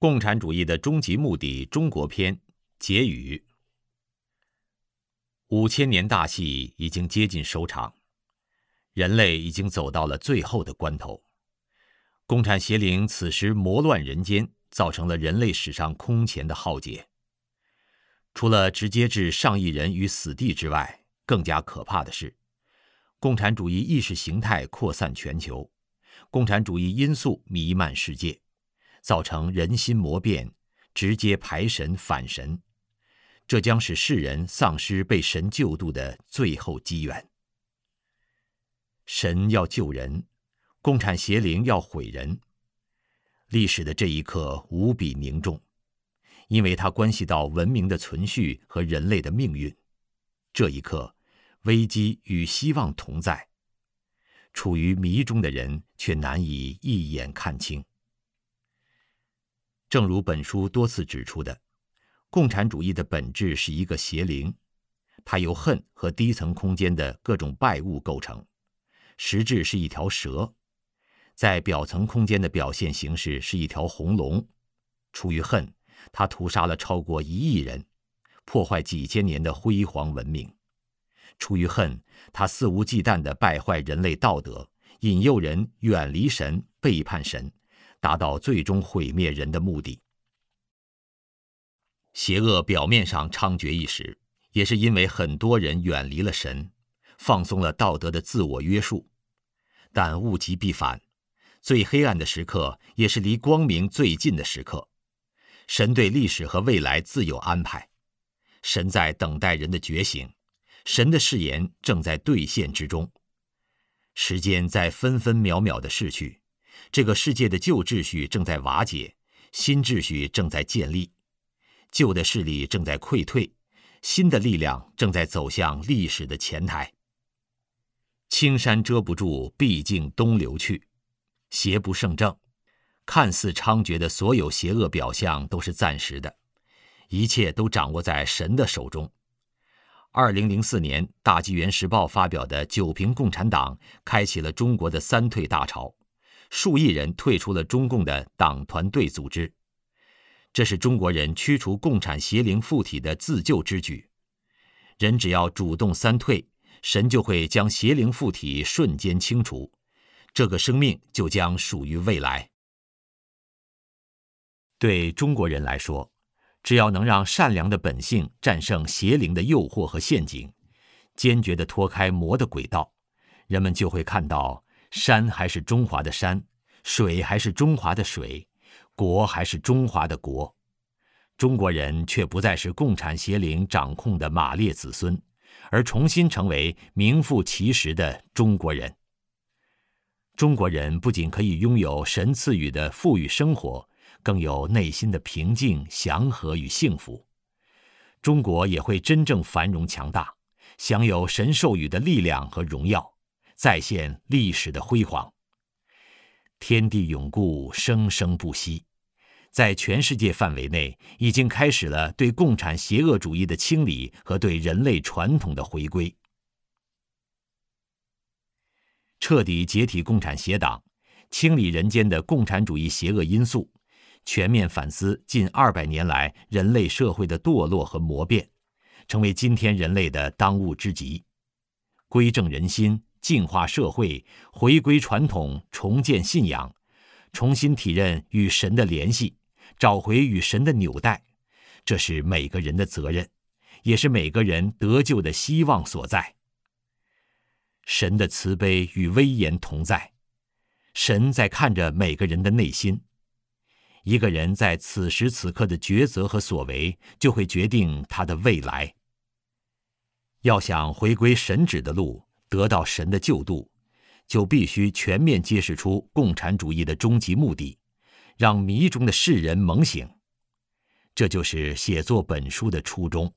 共产主义的终极目的——中国篇结语。五千年大戏已经接近收场，人类已经走到了最后的关头。共产邪灵此时魔乱人间，造成了人类史上空前的浩劫。除了直接置上亿人于死地之外，更加可怕的是，共产主义意识形态扩散全球，共产主义因素弥漫世界。造成人心魔变，直接排神反神，这将使世人丧失被神救度的最后机缘。神要救人，共产邪灵要毁人。历史的这一刻无比凝重，因为它关系到文明的存续和人类的命运。这一刻，危机与希望同在，处于迷中的人却难以一眼看清。正如本书多次指出的，共产主义的本质是一个邪灵，它由恨和低层空间的各种败物构成，实质是一条蛇，在表层空间的表现形式是一条红龙。出于恨，它屠杀了超过一亿人，破坏几千年的辉煌文明；出于恨，它肆无忌惮地败坏人类道德，引诱人远离神，背叛神。达到最终毁灭人的目的。邪恶表面上猖獗一时，也是因为很多人远离了神，放松了道德的自我约束。但物极必反，最黑暗的时刻也是离光明最近的时刻。神对历史和未来自有安排，神在等待人的觉醒，神的誓言正在兑现之中。时间在分分秒秒的逝去。这个世界的旧秩序正在瓦解，新秩序正在建立，旧的势力正在溃退，新的力量正在走向历史的前台。青山遮不住，毕竟东流去。邪不胜正，看似猖獗的所有邪恶表象都是暂时的，一切都掌握在神的手中。二零零四年，《大纪元时报》发表的《九评共产党》开启了中国的三退大潮。数亿人退出了中共的党团队组织，这是中国人驱除共产邪灵附体的自救之举。人只要主动三退，神就会将邪灵附体瞬间清除，这个生命就将属于未来。对中国人来说，只要能让善良的本性战胜邪灵的诱惑和陷阱，坚决地脱开魔的轨道，人们就会看到。山还是中华的山，水还是中华的水，国还是中华的国，中国人却不再是共产邪灵掌控的马列子孙，而重新成为名副其实的中国人。中国人不仅可以拥有神赐予的富裕生活，更有内心的平静、祥和与幸福。中国也会真正繁荣强大，享有神授予的力量和荣耀。再现历史的辉煌。天地永固，生生不息，在全世界范围内，已经开始了对共产邪恶主义的清理和对人类传统的回归。彻底解体共产邪党，清理人间的共产主义邪恶因素，全面反思近二百年来人类社会的堕落和魔变，成为今天人类的当务之急。归正人心。净化社会，回归传统，重建信仰，重新体认与神的联系，找回与神的纽带，这是每个人的责任，也是每个人得救的希望所在。神的慈悲与威严同在，神在看着每个人的内心。一个人在此时此刻的抉择和所为，就会决定他的未来。要想回归神旨的路。得到神的救度，就必须全面揭示出共产主义的终极目的，让迷中的世人猛醒。这就是写作本书的初衷。